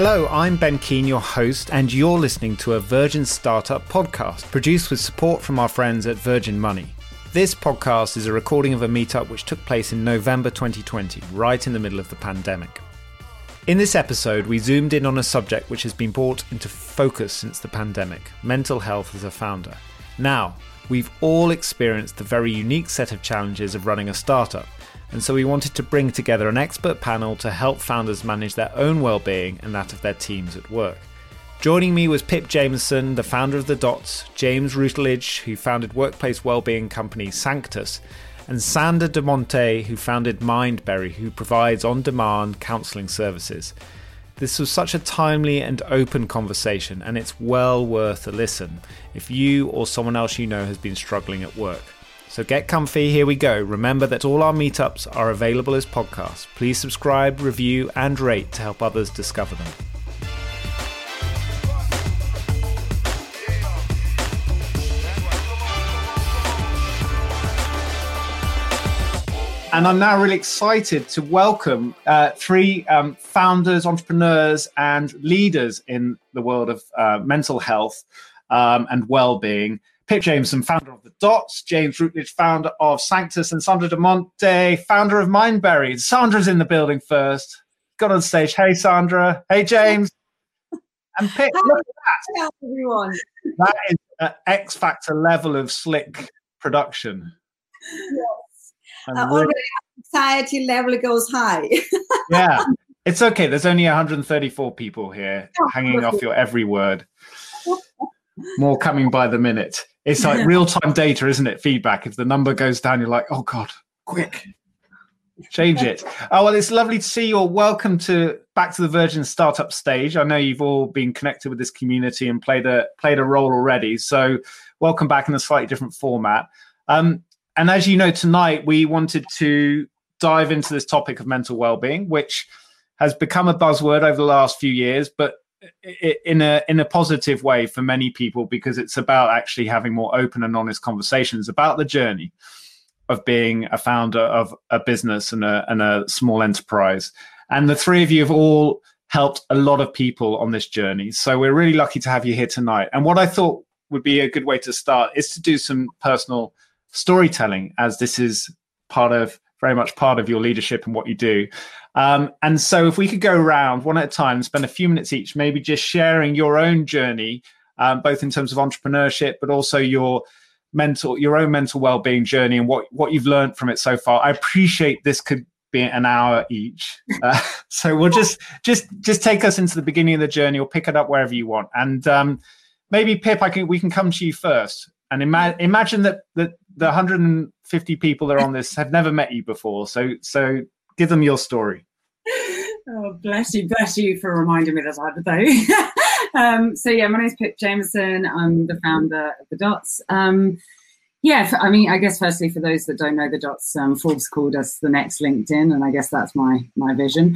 Hello, I'm Ben Keane, your host, and you're listening to a Virgin Startup podcast produced with support from our friends at Virgin Money. This podcast is a recording of a meetup which took place in November 2020, right in the middle of the pandemic. In this episode, we zoomed in on a subject which has been brought into focus since the pandemic mental health as a founder. Now, we've all experienced the very unique set of challenges of running a startup and so we wanted to bring together an expert panel to help founders manage their own well-being and that of their teams at work. Joining me was Pip Jameson, the founder of The Dots, James Routledge, who founded workplace well-being company Sanctus, and Sandra De Monte, who founded Mindberry, who provides on-demand counselling services. This was such a timely and open conversation, and it's well worth a listen if you or someone else you know has been struggling at work. So get comfy, here we go. Remember that all our meetups are available as podcasts. Please subscribe, review, and rate to help others discover them. And I'm now really excited to welcome uh, three um, founders, entrepreneurs, and leaders in the world of uh, mental health um, and well-being. Pip Jameson, founder of The Dots, James Routledge, founder of Sanctus, and Sandra De Monte, founder of Mindberry. Sandra's in the building first. Got on stage. Hey, Sandra. Hey, James. And Pip, look at that. Everyone. That is an X Factor level of slick production. Yes. And Uh, really- already anxiety level goes high. yeah, it's okay. There's only 134 people here Oh, hanging off your every word. More coming by the minute. It's like real time data, isn't it? Feedback. If the number goes down, you're like, oh God, quick. Change it. Oh well, it's lovely to see you all. Welcome to back to the Virgin Startup stage. I know you've all been connected with this community and played a played a role already. So welcome back in a slightly different format. Um, and as you know, tonight we wanted to dive into this topic of mental well-being, which has become a buzzword over the last few years, but in a in a positive way for many people because it's about actually having more open and honest conversations about the journey of being a founder of a business and a and a small enterprise. And the three of you have all helped a lot of people on this journey. So we're really lucky to have you here tonight. And what I thought would be a good way to start is to do some personal storytelling, as this is part of very much part of your leadership and what you do. Um, and so, if we could go around one at a time, spend a few minutes each, maybe just sharing your own journey, um, both in terms of entrepreneurship, but also your mental, your own mental well-being journey, and what what you've learned from it so far. I appreciate this could be an hour each, uh, so we'll just just just take us into the beginning of the journey, or pick it up wherever you want. And um, maybe Pip, I can we can come to you first. And ima- imagine that, that the 150 people that are on this have never met you before. So so give them your story. Oh, bless you, bless you for reminding me that I had though. um, so yeah, my name's Pip Jameson. I'm the founder of the Dots. Um, yeah, I mean, I guess firstly for those that don't know the Dots, um, Forbes called us the next LinkedIn, and I guess that's my my vision.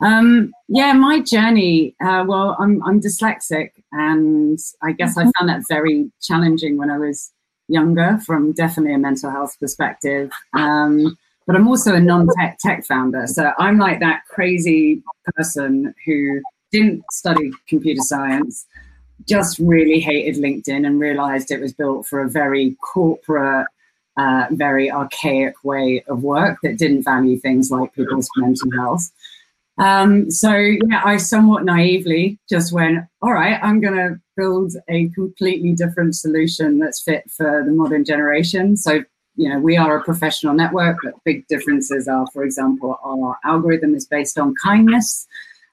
Um, yeah, my journey. Uh, well, I'm I'm dyslexic, and I guess I found that very challenging when I was younger, from definitely a mental health perspective. Um, but I'm also a non-tech tech founder. So I'm like that crazy person who didn't study computer science, just really hated LinkedIn and realized it was built for a very corporate, uh, very archaic way of work that didn't value things like people's mental health. Um, so yeah, I somewhat naively just went, all right, I'm going to build a completely different solution that's fit for the modern generation. So you know, we are a professional network, but big differences are, for example, our algorithm is based on kindness.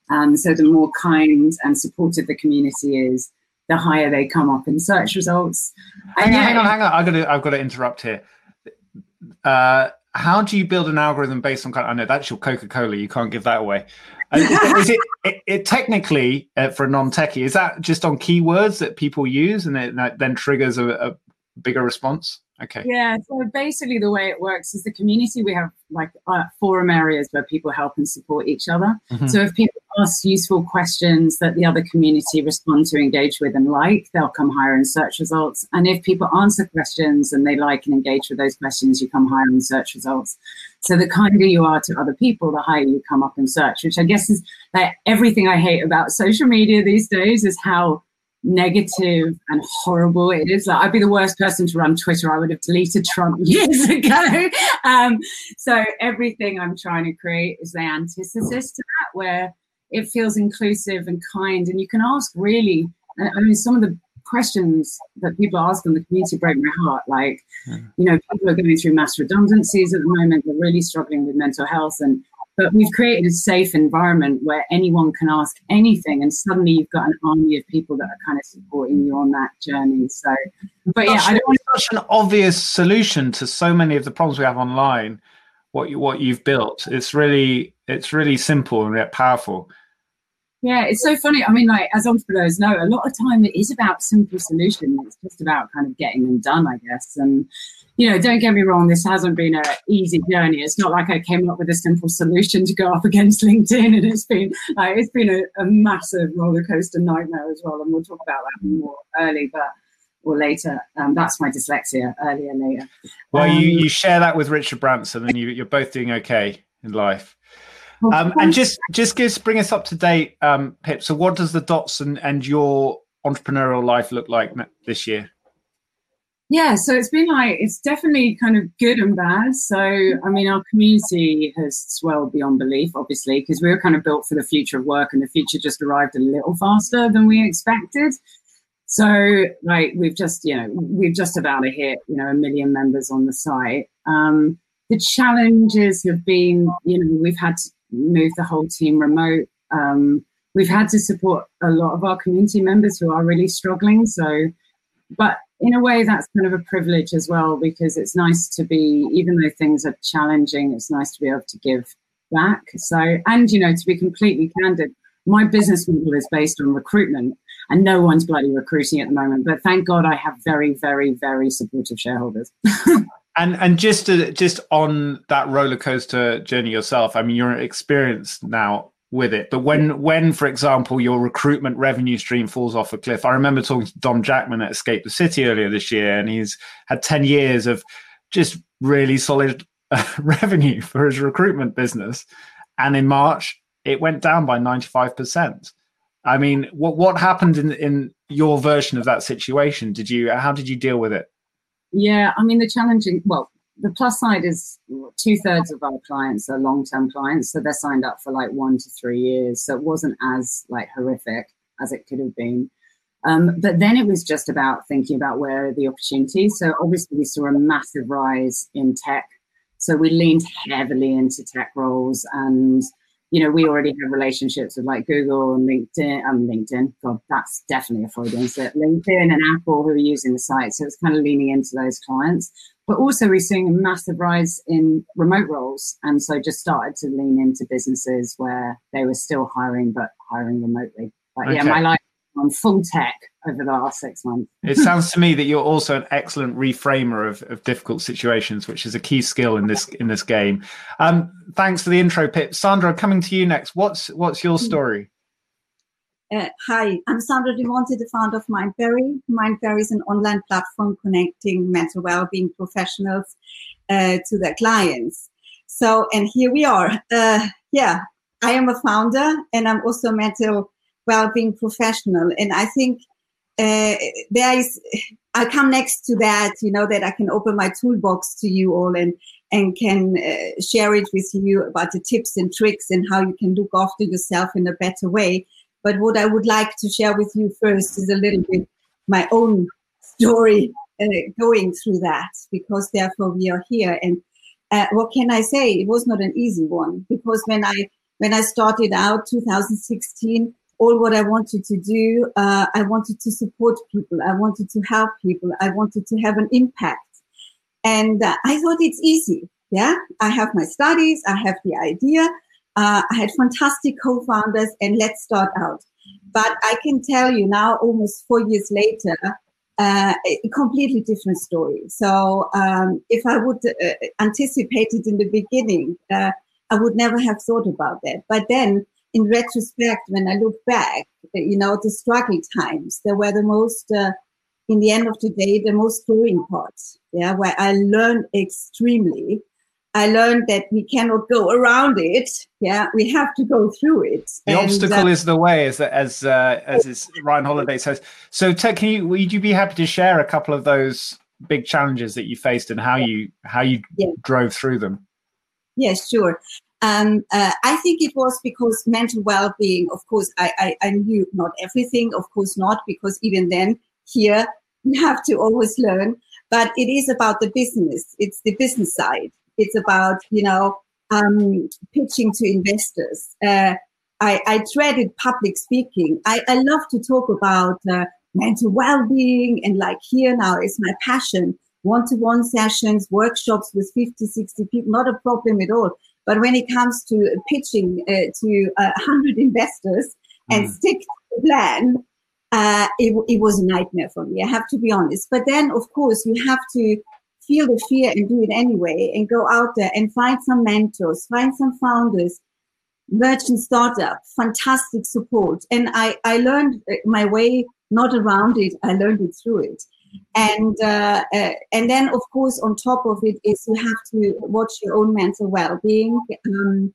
Um, so the more kind and supportive the community is, the higher they come up in search results. Hang And on, yeah, hang on, hang on. I've got to, I've got to interrupt here. Uh, how do you build an algorithm based on? kind- I know that's your Coca Cola. You can't give that away. Uh, is it, it, it technically uh, for a non-techie? Is that just on keywords that people use, and it that then triggers a, a bigger response? Okay. Yeah, so basically the way it works is the community we have like uh, forum areas where people help and support each other. Mhm. So if people ask useful questions that the other community respond to, engage with, and like, they'll come higher in search results. And if people answer questions and they like and engage with those questions, you come higher in search results. So the kinder you are to other people, the higher you come up in search, which I guess is like everything I hate about social media these days is how negative and horrible it is. Like I'd be the worst person to run Twitter. I would have deleted Trump years ago. Um, so everything I'm trying to create is the antithesis to that, where it feels inclusive and kind, and you can ask really. I mean, some of the questions that people ask in the community break my heart. Like, yeah. you know, people are going through mass redundancies at the moment. They're really struggling with mental health, and but we've created a safe environment where anyone can ask anything, and suddenly you've got an army of people that are kind of supporting you on that journey. So, but yeah, I don't. It's such an obvious solution to so many of the problems we have online. What you what you've built, it's really it's really simple and yet powerful. Yeah, it's so funny. I mean, like as entrepreneurs know, a lot of time it is about simple solutions. It's just about kind of getting them done, I guess. And you know, don't get me wrong, this hasn't been an easy journey. It's not like I came up with a simple solution to go up against LinkedIn, and it's been like it's been a, a massive roller coaster nightmare as well. And we'll talk about that more early, but or later. Um, that's my dyslexia, earlier, later. Well, um, you you share that with Richard Branson, and you, you're both doing okay in life. Um, and just just give, bring us up to date, um, Pip. So, what does the dots and, and your entrepreneurial life look like this year? Yeah, so it's been like it's definitely kind of good and bad. So I mean, our community has swelled beyond belief, obviously, because we were kind of built for the future of work, and the future just arrived a little faster than we expected. So like we've just you know we've just about to hit you know a million members on the site. Um, the challenges have been you know we've had to move the whole team remote. Um, we've had to support a lot of our community members who are really struggling. So, but in a way that's kind of a privilege as well because it's nice to be even though things are challenging it's nice to be able to give back. So and you know to be completely candid my business model is based on recruitment and no one's bloody recruiting at the moment but thank god i have very very very supportive shareholders. And and just to, just on that roller coaster journey yourself i mean you're experienced now with it. But when, when, for example, your recruitment revenue stream falls off a cliff, I remember talking to Dom Jackman at Escape the City earlier this year, and he's had 10 years of just really solid revenue for his recruitment business. And in March, it went down by 95%. I mean, what, what happened in, in your version of that situation? Did you, how did you deal with it? Yeah, I mean, the challenging, well, the plus side is two thirds of our clients are long term clients, so they're signed up for like one to three years. So it wasn't as like horrific as it could have been. Um, but then it was just about thinking about where are the opportunities. So obviously we saw a massive rise in tech. So we leaned heavily into tech roles and you know, we already have relationships with like Google and LinkedIn. Um, LinkedIn, God, that's definitely a Freudian slip. LinkedIn and Apple who are using the site. So it's kind of leaning into those clients. But also, we're seeing a massive rise in remote roles. And so just started to lean into businesses where they were still hiring, but hiring remotely. But okay. yeah, my life on full tech over the last six months. it sounds to me that you're also an excellent reframer of, of difficult situations, which is a key skill in this in this game. Um, thanks for the intro, Pip. Sandra, coming to you next. What's what's your story? Uh, hi, I'm Sandra Monte, the founder of Mindberry. Mindberry is an online platform connecting mental well-being professionals uh, to their clients. So, and here we are. Uh, yeah, I am a founder, and I'm also a mental well-being professional. And I think uh, there is, I come next to that, you know, that I can open my toolbox to you all and and can uh, share it with you about the tips and tricks and how you can look after yourself in a better way but what I would like to share with you first is a little bit my own story uh, going through that, because therefore we are here. And uh, what can I say? It was not an easy one because when I when I started out 2016, all what I wanted to do, uh, I wanted to support people, I wanted to help people, I wanted to have an impact, and uh, I thought it's easy. Yeah, I have my studies, I have the idea, uh, I had fantastic co-founders, and let's start out. But I can tell you now, almost four years later, uh, a completely different story. So um, if I would uh, anticipate it in the beginning, uh, I would never have thought about that. But then in retrospect, when I look back, you know, the struggle times, they were the most, uh, in the end of the day, the most growing parts. Yeah, where I learned extremely. I learned that we cannot go around it. Yeah, we have to go through it. The and, obstacle uh, is the way, as as uh, as Ryan Holiday says. So, Ted, can you would you be happy to share a couple of those big challenges that you faced and how you how you yeah. drove through them? Yes, sure. Um, uh, I think it was because mental well-being. Of course, I, I, I knew not everything. Of course, not because even then here you have to always learn. But it is about the business. It's the business side. It's about you know um, pitching to investors. Uh, I, I dreaded public speaking. I, I love to talk about uh, mental well-being and like here now is my passion one-to-one sessions workshops with 50 60 people not a problem at all but when it comes to pitching uh, to uh, 100 investors and mm. stick to the plan uh, it, it was a nightmare for me i have to be honest but then of course you have to feel the fear and do it anyway and go out there and find some mentors find some founders Virgin Startup fantastic support and i i learned uh, my way not around it. I learned it through it. And uh, uh, and then of course on top of it is you have to watch your own mental well-being um,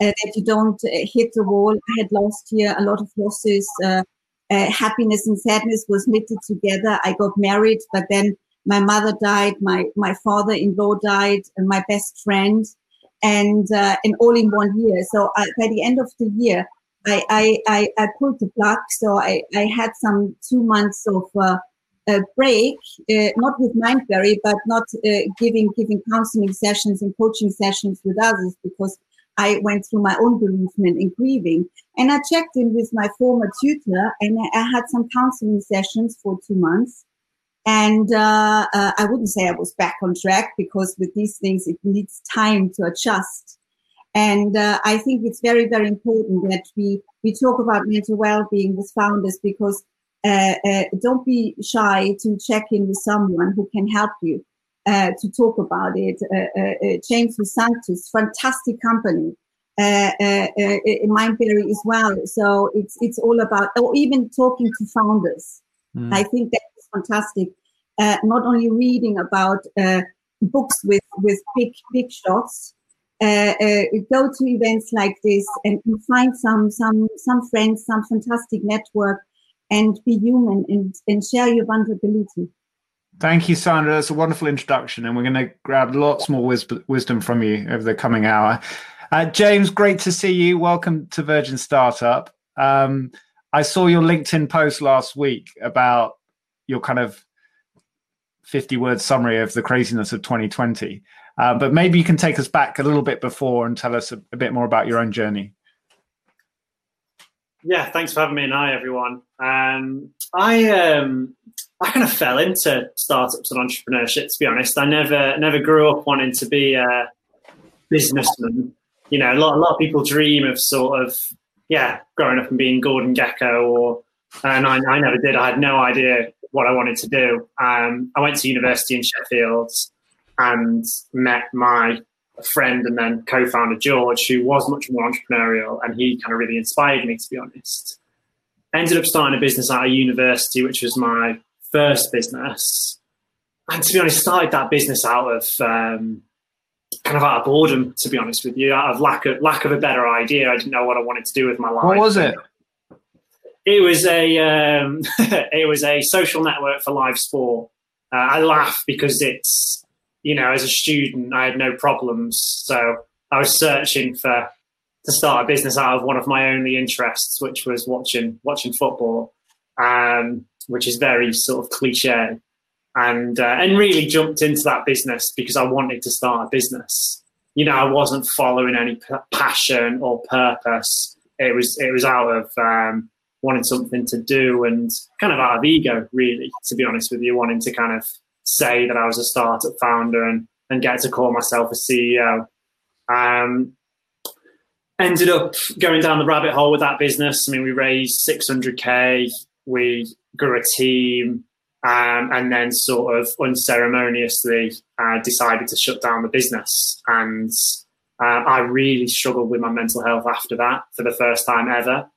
uh, that you don't uh, hit the wall. I had last year a lot of losses. Uh, happiness and sadness was knitted together. I got married, but then my mother died, my my father-in-law died, and my best friend, and and all in one year. So by the end of the year, I, I, I, I pulled the plug. So I, I had some two months of uh, a break, uh, not with Mindberry, but not uh, giving giving counseling sessions and coaching sessions with others because I went through my own bereavement and grieving. And I checked in with my former tutor, and I, I had some counseling sessions for two months. And uh, uh, I wouldn't say I was back on track because with these things, it needs time to adjust. And uh, I think it's very, very important that we, we talk about mental well-being with founders because uh, uh, don't be shy to check in with someone who can help you uh, to talk about it. Uh, uh, James Sanctus, fantastic company. Uh, Mindberry as well. So it's it's all about, or even talking to founders. Mm. I think that's fantastic. not only reading about books with with big big shots, uh, uh, go to events like this and, find some some some friends, some fantastic network, and be human and, and share your vulnerability. Thank you, Sandra. That's a wonderful introduction, and we're going to grab lots more wis- wisdom from you over the coming hour. Uh, James, great to see you. Welcome to Virgin Startup. Um, I saw your LinkedIn post last week about your kind of 50 word summary of the craziness of 2020. Uh, but maybe you can take us back a little bit before and tell us a, a bit more about your own journey. Yeah, thanks for having me. And hi, everyone. Um, I um, I kind of fell into startups and entrepreneurship. To be honest, I never never grew up wanting to be a businessman. You know, a lot a lot of people dream of sort of yeah, growing up and being Gordon Gekko, or and I, I never did. I had no idea what I wanted to do. Um, I went to university in Sheffield and met my friend and then co-founder George, who was much more entrepreneurial, and he kind of really inspired me, to be honest. Ended up starting a business at a university, which was my first business, and to be honest, started that business out of um, kind of out of boredom, to be honest with you, out of lack of lack of a better idea. I didn't know what I wanted to do with my life. What was it? It was a um, it was a social network for live sport. Uh, I laugh because it's you know, as a student, I had no problems. So I was searching for to start a business out of one of my only interests, which was watching watching football, um, which is very sort of cliche, and uh, and really jumped into that business because I wanted to start a business. You know, I wasn't following any p- passion or purpose. It was it was out of um, wanting something to do and kind of out of ego, really. To be honest with you, wanting to kind of say that I was a startup founder and, and get to call myself a CEO. Um, ended up going down the rabbit hole with that business. I mean, we raised 600k, we grew a team, um, and then sort of unceremoniously uh, decided to shut down the business. And Um, I really struggled with my mental health after that for the first time ever.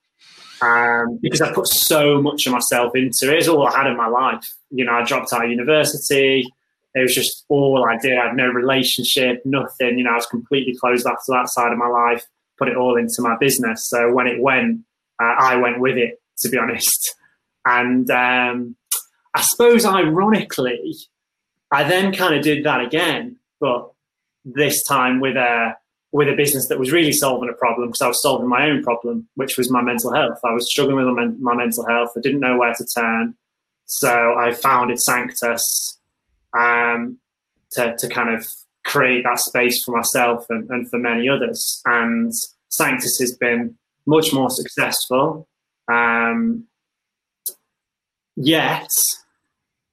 Um, because I put so much of myself into it. It's all I had in my life. You know, I dropped out of university. It was just all I did. I had no relationship, nothing. You know, I was completely closed off to that side of my life. Put it all into my business. So when it went, uh, I went with it. To be honest, and um, I suppose ironically, I then kind of did that again, but this time with a with a business that was really solving a problem because I was solving my own problem, which was my mental health. I was struggling with my, mental health. I didn't know where to turn, so I founded Sanctus um, to to kind of create that space for myself and, and for many others. And Sanctus has been much more successful. Um, yet,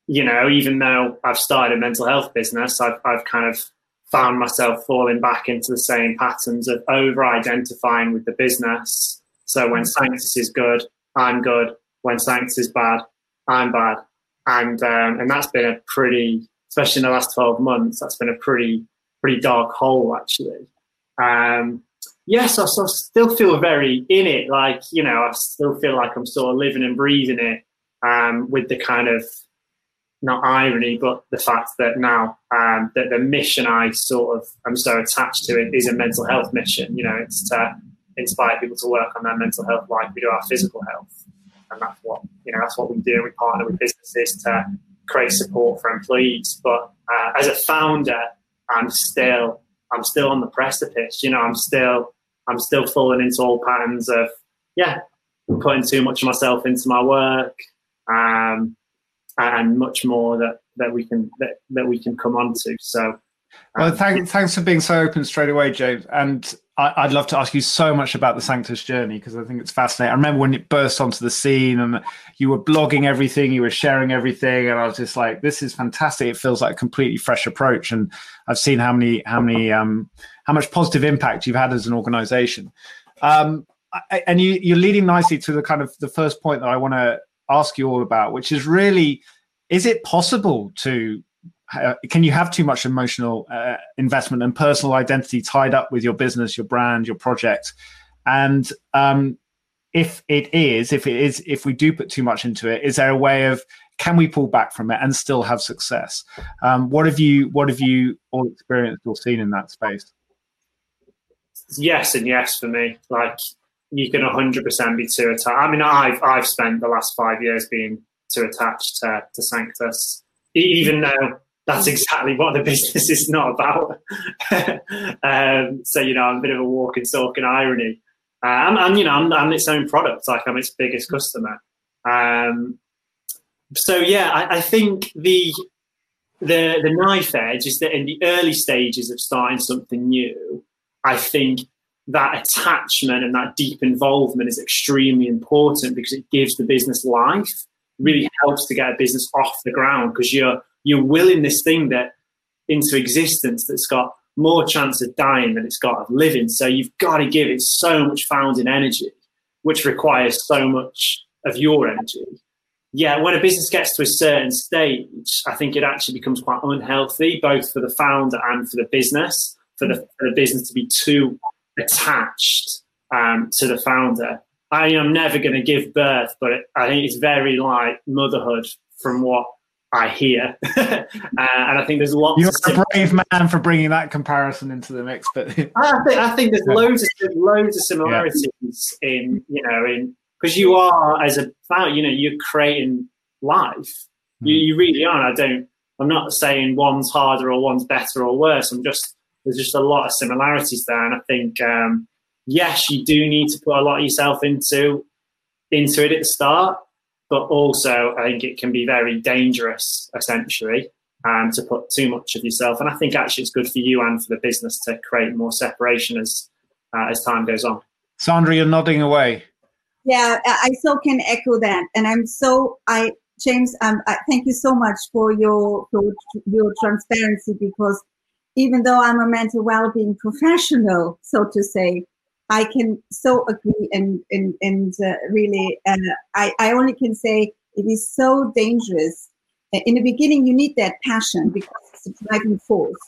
you know, even though I've started a mental health business, I've, I've kind of found myself falling back into the same patterns of over identifying with the business. So when Sanctus is good, I'm good. When Sanctus is bad, I'm bad. And um, and that's been a pretty, especially in the last 12 months, that's been a pretty pretty dark hole actually. Um, yes, I still feel very in it. Like you know, I still feel like I'm sort of living and breathing it um, with the kind of not irony, but the fact that now um, that the mission I sort of am so attached to it is a mental health mission. You know, it's to inspire people to work on their mental health like we do our physical health, and that's what you know. That's what we do. We partner with businesses to create support for employees. But uh, as a founder, I'm still I'm still on the precipice. You know, I'm still I'm still falling into all patterns of yeah, putting too much of myself into my work. Um, and much more that that we can that, that we can come on to. So, um, well, thanks thanks for being so open straight away, James. And I, would love to ask you so much about the Sanctus journey because I think it's fascinating. I remember when it burst onto the scene and you were blogging everything, you were sharing everything, and I was just like, "This is fantastic! It feels like a completely fresh approach." And I've seen how many how many um, how much positive impact you've had as an organization. Um, and you, you're leading nicely to the kind of the first point that I want to ask you all about, which is really is it possible to uh, can you have too much emotional uh, investment and personal identity tied up with your business, your brand, your project? And um, if it is, if it is, if we do put too much into it, is there a way of can we pull back from it and still have success? Um, what have you What have you all experienced or seen in that space? Yes, and yes for me. Like you can 100% be too attached. I mean, I've I've spent the last five years being too attached to, to Sanctus, even though that's exactly what the business is not about. um, so you know, I'm a bit of a walking, talking irony. Um, and you know, I'm, I'm, its own product. Like I'm its biggest customer. Um, so yeah, I, I think the the the knife edge is that in the early stages of starting something new, I think that attachment and that deep involvement is extremely important because it gives the business life. Really helps to get a business off the ground because you're you're willing this thing that into existence that's got more chance of dying than it's got of living. So you've got to give it so much founding energy, which requires so much of your energy. Yeah, when a business gets to a certain stage, I think it actually becomes quite unhealthy, both for the founder and for the business, for the, for the business to be too attached um, to the founder. I am never going to give birth, but I think it's very like motherhood from what I hear, uh, and I think there's lots. You're a brave man for bringing that comparison into the mix, but I think I think there's loads of loads of similarities yeah. in you know in because you are as a founder, you know, you're creating life. Mm. You you really are. I don't. I'm not saying one's harder or one's better or worse. I'm just there's just a lot of similarities there, and I think um, yes, you do need to put a lot of yourself into into it at the start, but also I think it can be very dangerous, essentially, um, to put too much of yourself. And I think actually it's good for you and for the business to create more separation as uh, as time goes on. Sandra, you're nodding away. Yeah, I so can echo that, and I'm so I James, um, I thank you so much for your for your transparency because even though I'm a mental well-being professional, so to say, I can so agree and and and uh, really, uh, I I only can say it is so dangerous. In the beginning, you need that passion because it's a driving force.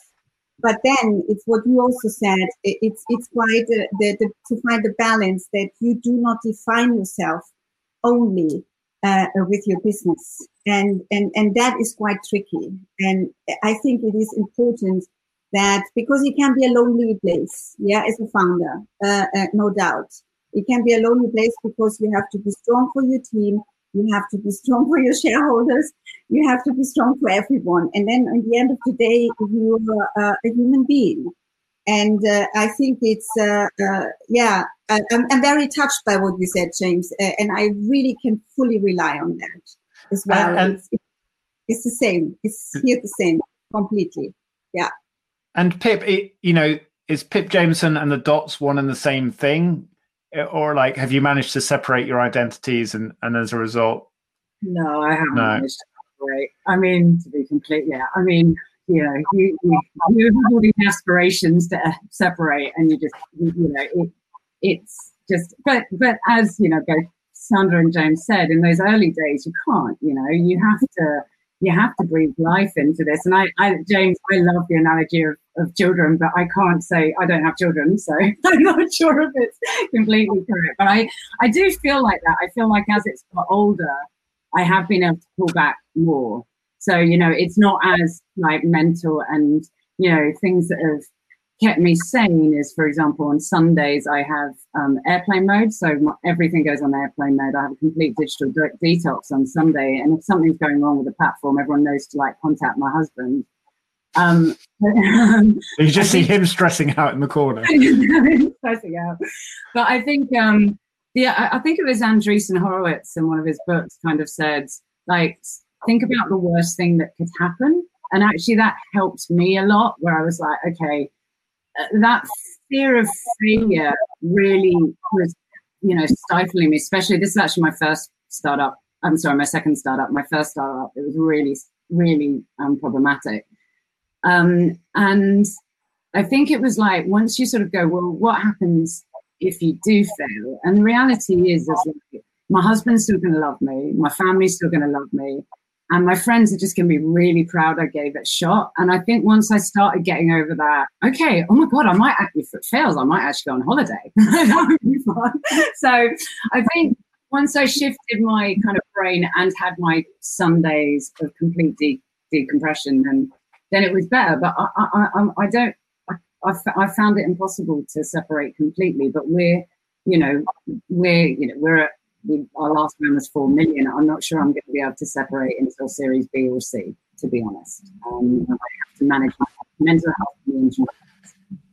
but then it's what you also said. It's it's quite uh, the, the, to find the balance that you do not define yourself only uh, with your business, and and and that is quite tricky. And I think it is important that because it can be a lonely place, yeah, as a founder, uh, uh, no doubt, it can be a lonely place because you have to be strong for your team, you have to be strong for your shareholders, you have to be strong for everyone, and then at the end of the day, you are uh, a human being. And uh, I think it's uh, uh, yeah, I'm, I'm, very touched by what you said, James, and I really can fully rely on that as well. It's, it's the same. It's here the same completely. Yeah. And Pip, it, you know, is Pip Jameson and the dots one and the same thing? Eh, or like, have you managed to separate your identities and, and as a result? No, I haven't no. managed to separate. I mean, to be complete, yeah. I mean, you know, you, you, you have all these aspirations to uh, separate and you just, you, you know, it, it's just, but, but as, you know, both Sandra and James said, in those early days, you can't, you know, you have to, you have to breathe life into this. And I, I James, I love the analogy of, of children, but I can't say I don't have children, so I'm not sure if it's completely correct. But I, I do feel like that. I feel like as it's got older, I have been able to pull back more. So, you know, it's not as like mental and, you know, things that have kept me sane is, for example, on Sundays I have um, airplane mode, so my, everything goes on airplane mode. I have a complete digital de- detox on Sunday, and if something's going wrong with the platform, everyone knows to like contact my husband. Um, but, um, you just see him stressing out in the corner. stressing out, but I think, um, yeah, I, I think it was Andreessen Horowitz in one of his books kind of said, like, think about the worst thing that could happen. And actually, that helped me a lot. Where I was like, okay, that fear of failure really was, you know, stifling me. Especially this is actually my first startup. I'm sorry, my second startup. My first startup. It was really, really um, problematic. Um, and I think it was like once you sort of go, well, what happens if you do fail? And the reality is, is like, my husband's still going to love me. My family's still going to love me. And my friends are just going to be really proud I gave it a shot. And I think once I started getting over that, okay, oh my God, I might actually, if it fails, I might actually go on holiday. that would be fun. So I think once I shifted my kind of brain and had my Sundays of complete de- decompression, then, then it was better. But I, I, I, I don't, I, I found it impossible to separate completely. But we're, you know, we're, you know, we're at we, our last round was four million. I'm not sure I'm going to be able to separate until Series B or C, to be honest. Um, I have to manage my mental health.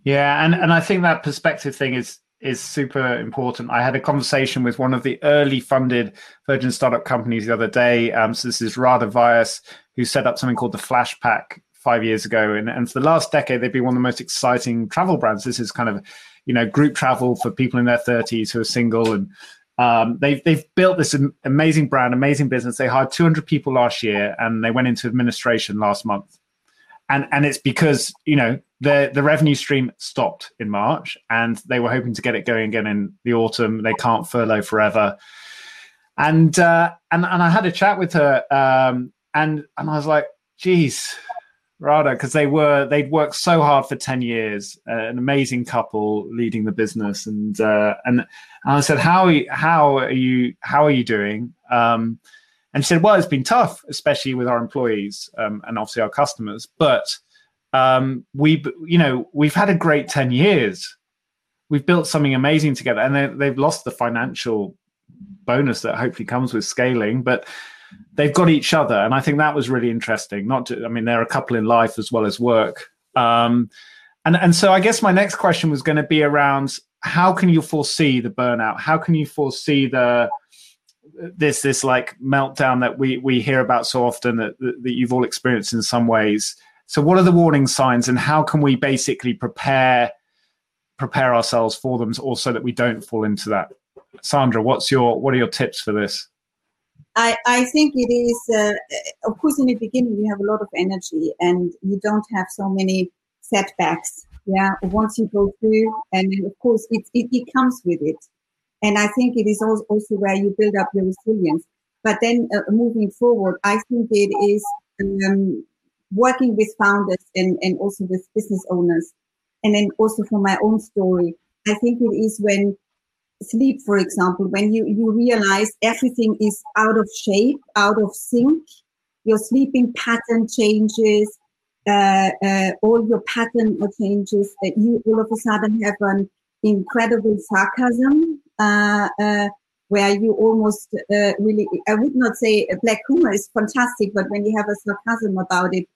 Yeah, and and I think that perspective thing is is super important. I had a conversation with one of the early funded Virgin startup companies the other day. Um, so this is Radha Vyas, who set up something called the Flashpack five years ago, and and for the last decade they've been one of the most exciting travel brands. This is kind of you know group travel for people in their 30s who are single and um, they've they've built this amazing brand, amazing business. They hired 200 people last year, and they went into administration last month. And and it's because you know the the revenue stream stopped in March, and they were hoping to get it going again in the autumn. They can't furlough forever. And uh, and and I had a chat with her, um, and and I was like, geez, Radha, because they were they'd worked so hard for ten years, uh, an amazing couple leading the business, and uh, and, and I said, how are you, how are you how are you doing? Um, and she said, well, it's been tough, especially with our employees um, and obviously our customers, but um, we you know we've had a great ten years. We've built something amazing together, and they, they've lost the financial bonus that hopefully comes with scaling, but they've got each other, and I think that was really interesting. Not, to, I mean, they're a couple in life as well as work. Um, and and so I guess my next question was going to be around how can you foresee the burnout? How can you foresee the this this like meltdown that we we hear about so often that that you've all experienced in some ways? So what are the warning signs, and how can we basically prepare prepare ourselves for them, also that we don't fall into that? Sandra, what's your what are your tips for this? I, I think it is, uh, of course, in the beginning, you have a lot of energy and you don't have so many setbacks. Yeah, once you go through, and of course, it, it, it comes with it. And I think it is also where you build up your resilience. But then uh, moving forward, I think it is um, working with founders and, and also with business owners, and then also for my own story, I think it is when sleep, for example, when you, you realize everything is out of shape, out of sync, your sleeping pattern changes, uh, uh, all your pattern changes, that you all of a sudden have an incredible sarcasm, uh, uh where you almost uh, really, I would not say black humor is fantastic, but when you have a sarcasm about it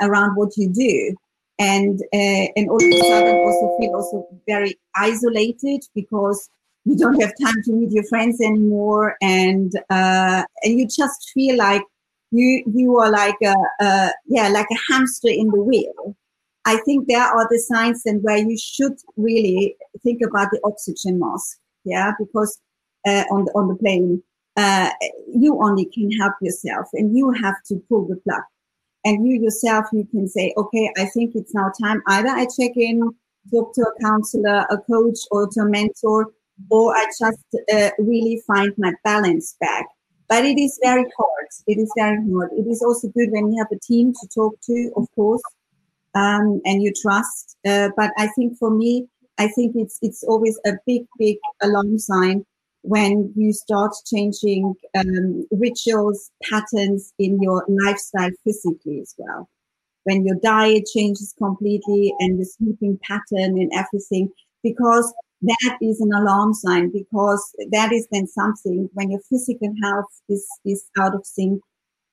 around what you do, and uh and all of a sudden also feel also very isolated because you don't have time to meet your friends anymore, and uh and you just feel like you you are like a, a yeah like a hamster in the wheel. I think there are the signs and where you should really think about the oxygen mask yeah because uh, on the on the plane uh, you only can help yourself and you have to pull the plug. And you yourself you can say okay i think it's now time. Either i check in talk to a counselor a coach or to a mentor or i just uh, really find my balance back but it is very hard. It is very hard. It is also good when you have a team to talk to, of course, um, and you trust. Uh, but I think for me, I think it's it's always a big, big alarm sign when you start changing um, rituals, patterns in your lifestyle physically as well. When your diet changes completely and the sleeping pattern and everything, because that is an alarm sign because that is then something when your physical health is, is out of sync,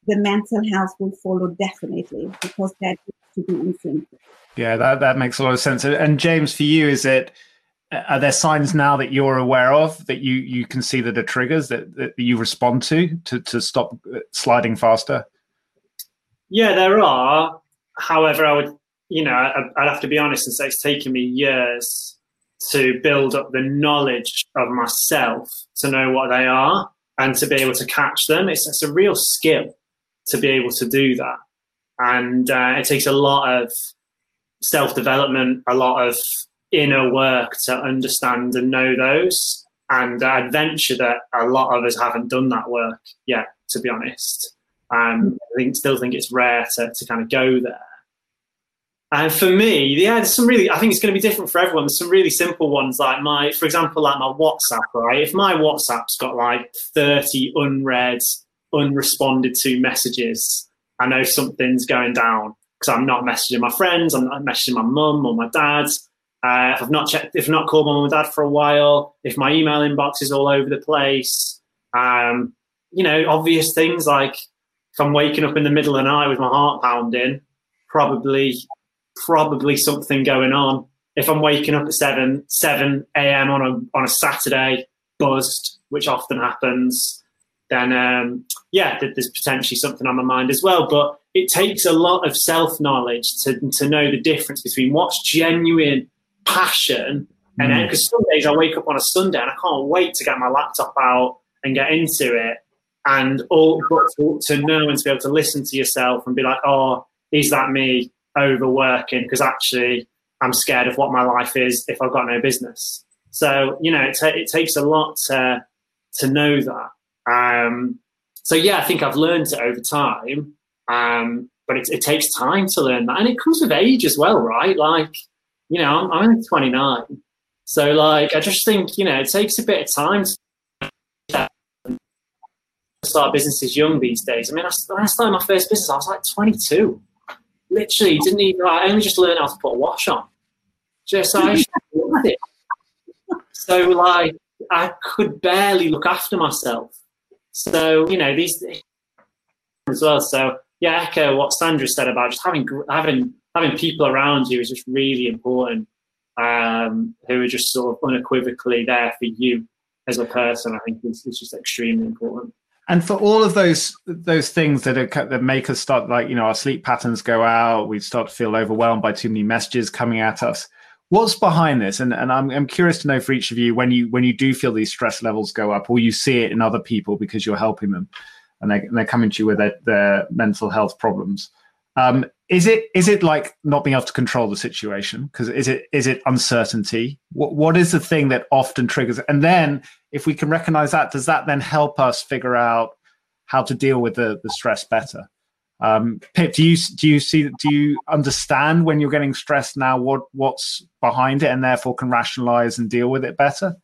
the mental health will follow definitely because that needs to be in sync. Yeah, that, that makes a lot of sense. And James, for you, is it are there signs now that you're aware of that you you can see that are triggers that, that you respond to to to stop uh, sliding faster? Yeah, there are. However, I would you know I'd have to be honest and say it's taken me years to build up the knowledge of myself to know what they are and to be able to catch them. It's, it's a real skill to be able to do that. And uh, it takes a lot of self development, a lot of inner work to understand and know those. And I'd venture that a lot of us haven't done that work yet, to be honest. Um, I think, still think it's rare to, to kind of go there. And for me, yeah, there's some really, I think it's going to be different for everyone. There's some really simple ones like my, for example, like my WhatsApp, right? If my WhatsApp's got like 30 unread, unresponded to messages, I know something's going down because I'm not messaging my friends, I'm not messaging my mum or my dad. Uh, if I've not checked, if I've not called my mum and dad for a while, if my email inbox is all over the place, um, you know, obvious things like if I'm waking up in the middle of the night with my heart pounding, probably probably something going on. If I'm waking up at seven seven a.m. on a on a Saturday, buzzed, which often happens, then um, yeah, there's potentially something on my mind as well. But it takes a lot of self knowledge to to know the difference between what's genuine passion and then because mm. some days I wake up on a Sunday and I can't wait to get my laptop out and get into it. And all but to, to know and to be able to listen to yourself and be like, oh, is that me? Overworking because actually I'm scared of what my life is if I've got no business. So you know, it, t- it takes a lot to to know that. Um, so yeah, I think I've learned it over time, um, but it, it, takes time to learn that, and it comes with age as well, right? Like, you know, I'm, I'm only 29, so like, I just think you know, it takes a bit of time to start businesses young these days. I mean, when I started my first business, I was like 22 literally didn't even. I only just learned how to put a wash on. Just I loved it. So like I could barely look after myself. So you know these as well. So yeah, echo what Sandra said about just having having having people around you is just really important. Um, who are just sort of unequivocally there for you as a person. I think is, is just extremely important and for all of those those things that are that make us start like you know our sleep patterns go out we start to feel overwhelmed by too many messages coming at us. What's behind this? And, and I'm, I'm curious to know for each of you when you when you do feel these stress levels go up or you see it in other people because you're helping them and, they, and they're coming to you with their, their mental health problems. Um, is it is it like not being able to control the situation? Because is it is it uncertainty? What, what is the thing that often triggers? And then if we can recognize that does that then help us figure out how to deal with the, the stress better Um, Pip, do you do you see do you understand when you're getting stressed now what what's behind it and therefore can rationalize and deal with it better?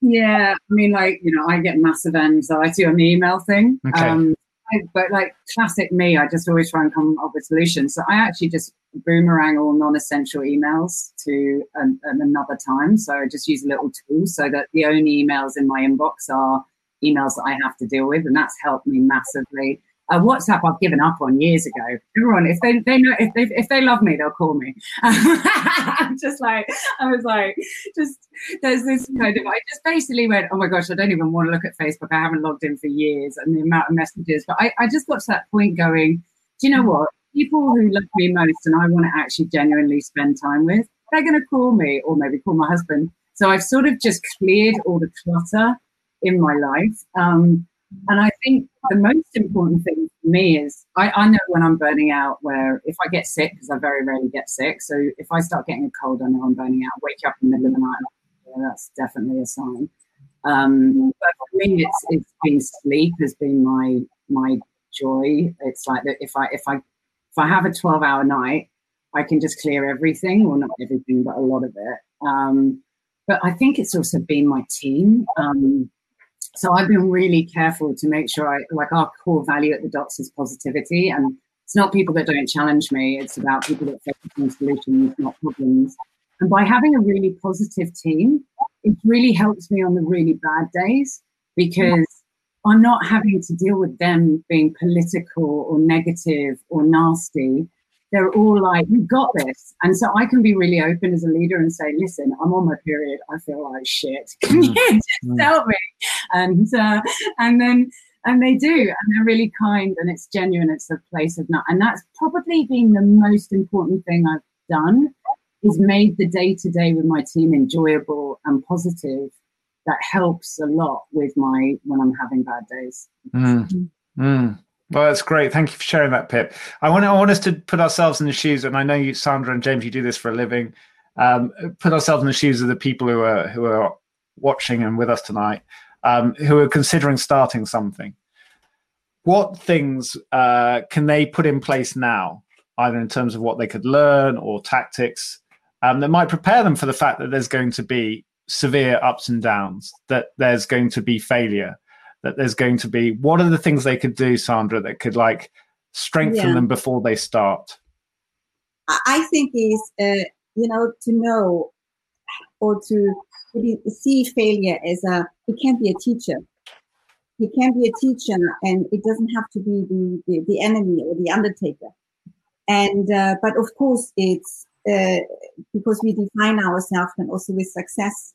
Yeah, I mean, like you know, I get massive anxiety on the email thing. Okay. Um, I, but like classic me, I just always try and come up with solutions. So I actually just boomerang all non-essential emails to an, an another time. So I just use a little tool so that the only emails in my inbox are emails that I have to deal with, and that's helped me massively. Uh, WhatsApp I've given up on years ago. Everyone, if they they know if they if they love me, they'll call me. I'm just like I was like, just there's this kind of I just basically went, oh my gosh, I don't even want to look at Facebook. I haven't logged in for years, and the amount of messages. But I I just got to that point going, do you know what? People who love me most and I want to actually genuinely spend time with, they're going to call me or maybe call my husband. So I've sort of just cleared all the clutter in my life. Um, and I think the most important thing for me is I, I know when I'm burning out, where if I get sick, because I very rarely get sick. So if I start getting a cold, I know I'm burning out. Wake up in the middle of the night, yeah, that's definitely a sign. Um, but for me, it's it's been sleep has been my my joy. It's like that if I if I if I have a 12 hour night, I can just clear everything, or not everything, but a lot of it. Um, but I think it's also been my team. Um, so I've been really careful to make sure I like our core value at the dots is positivity. And it's not people that don't challenge me, it's about people that focus on solutions, not problems. And by having a really positive team, it really helps me on the really bad days because I'm not having to deal with them being political or negative or nasty they're all like, "You got this," and so I can be really open as a leader and say, "Listen, I'm on my period. I feel like shit. Can you Mm. just Mm. help me?" And uh, and then and they do, and they're really kind, and it's genuine. It's a place of not, and that's probably been the most important thing I've done is made the day to day with my team enjoyable and positive. That helps a lot with my when I'm having bad days. Mm. Mm. Well, that's great. Thank you for sharing that, Pip. I want, I want us to put ourselves in the shoes, and I know you, Sandra and James, you do this for a living. Um, put ourselves in the shoes of the people who are who are watching and with us tonight, um, who are considering starting something. What things uh, can they put in place now, either in terms of what they could learn or tactics, um, that might prepare them for the fact that there's going to be severe ups and downs, that there's going to be failure, that there's going to be what are the things they could do sandra that could like strengthen Yeah. them before they start I think is uh, you know to know or to see failure as a it can be a teacher. It can be a teacher, and it doesn't have to be the the, the enemy or the undertaker. And uh, but of course, it's uh, because we define ourselves and also with success.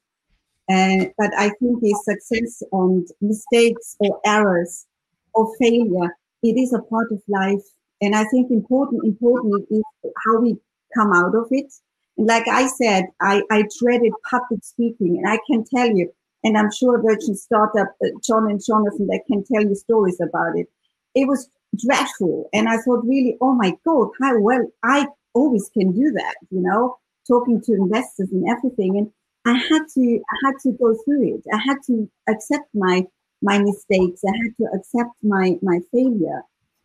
Uh, but I think the success and mistakes or errors or failure, it is a part of life and I think important, important is how we come out of it. And like I said, I, I dreaded public speaking, and I can tell you, and I'm sure Virgin Startup, uh, John and Jonathan, they can tell you stories about it. It was dreadful, and I thought, really, oh my God, how well I always can do that, you know, talking to investors and everything. And I had to, I had to go through it. I had to accept my my mistakes. I had to accept my my failure.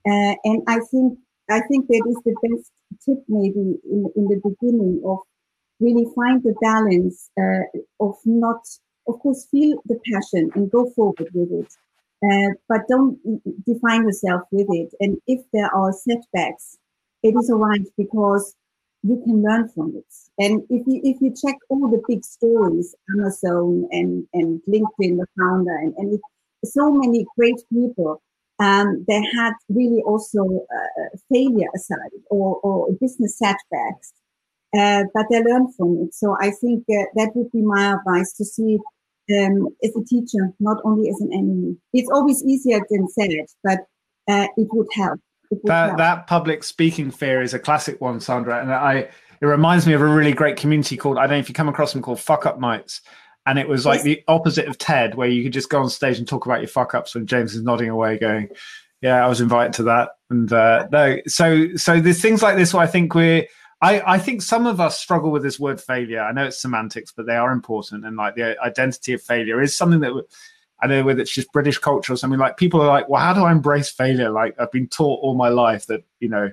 Uh, and I think I think that is the best tip maybe in, in the beginning of really find the balance uh, of not, of course, feel the passion and go forward with it, uh, but don't define yourself with it. And if there are setbacks, it is alright because you can learn from it. And if you if you check all the big stories, Amazon and and LinkedIn, the founder, and and so many great people um, they had really also uh, failure aside or, or business setbacks, uh, but they learned from it. So I think uh, that would be my advice to see um, as a teacher, not only as an enemy. It's always easier than said, but uh, it would help. That that public speaking fear is a classic one sandra and i it reminds me of a really great community called i don't know if you come across them called fuck up nights and it was like Yes. the opposite of ted where you could just go on stage and talk about your fuck ups and james is nodding away going yeah i was invited to that and uh no so so there's things like this where i think we're I, I think some of us struggle with this word failure. I know it's semantics, but they are important. And like the identity of failure is something that I know whether it's just British culture or something like people are like, well, how do I embrace failure? Like I've been taught all my life that, you know,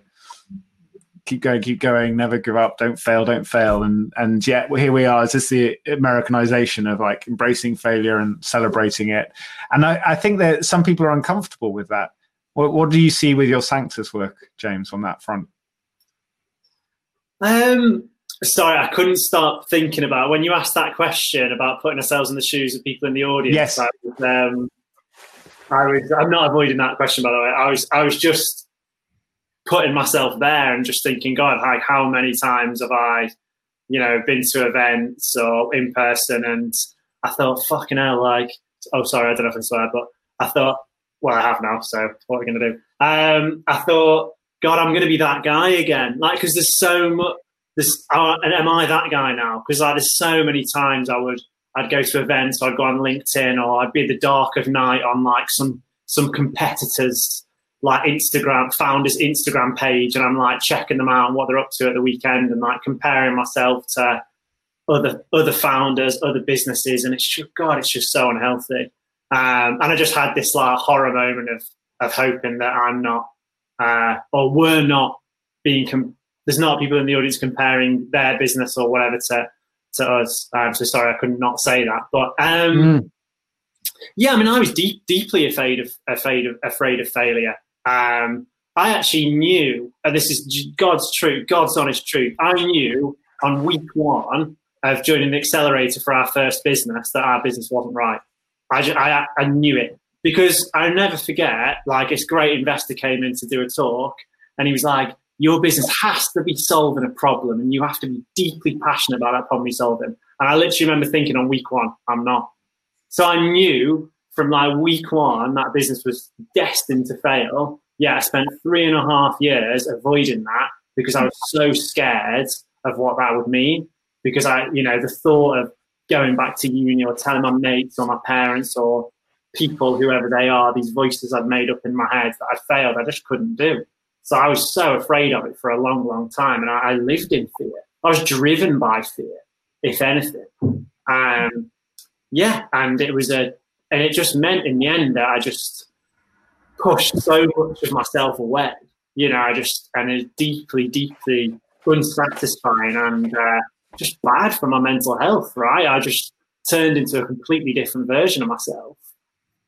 keep going, keep going, never give up, don't fail, don't fail. And and yet here we are. It's just the Americanization of like embracing failure and celebrating it. And I, I think that some people are uncomfortable with that. What, what do you see with your Sanctus work, James, on that front? Um, sorry, I couldn't stop thinking about when you asked that question about putting ourselves in the shoes of people in the audience. Yes. I was, um, I was. I'm not avoiding that question, by the way. I was. I was just putting myself there and just thinking, God, like how many times have I, you know, been to events or in person, and I thought, fucking hell, like, oh, sorry, I don't know if I swear, but I thought, well, I have now, so what are we gonna do? Um, I thought, God, I'm gonna be that guy again, like, because there's so much. This, uh, and am I that guy now? Because like, there's so many times I would, I'd go to events, I'd go on LinkedIn, or I'd be the dark of night on like some some competitors like Instagram founders Instagram page, and I'm like checking them out and what they're up to at the weekend, and like comparing myself to other other founders, other businesses, and it's just God, it's just so unhealthy. Um, and I just had this like horror moment of of hoping that I'm not uh, or we're not being com- there's not people in the audience comparing their business or whatever to to us. I'm so sorry I could not say that, but um, mm. yeah, I mean I was deep, deeply afraid of afraid of afraid of failure. Um, I actually knew, and this is God's truth, God's honest truth. I knew on week one of joining the accelerator for our first business that our business wasn't right. I, I, I knew it because I never forget. Like, this great investor came in to do a talk, and he was like, "Your business has to be solving a problem, and you have to be deeply passionate about that problem you're solving." And I literally remember thinking on week one, "I'm not." So I knew from like week one that business was destined to fail. Yeah, I spent three and a half years avoiding that because I was so scared of what that would mean. Because I, you know, the thought of going back to uni or telling my mates or my parents or people, whoever they are, these voices I'd made up in my head that I failed, I just couldn't do. So I was so afraid of it for a long, long time. And I, I lived in fear. I was driven by fear, if anything. Um, yeah, and it was a and it just meant in the end that I just pushed so much of myself away. You know, I just and it's deeply, deeply unsatisfying and uh, just bad for my mental health. Right, I just turned into a completely different version of myself,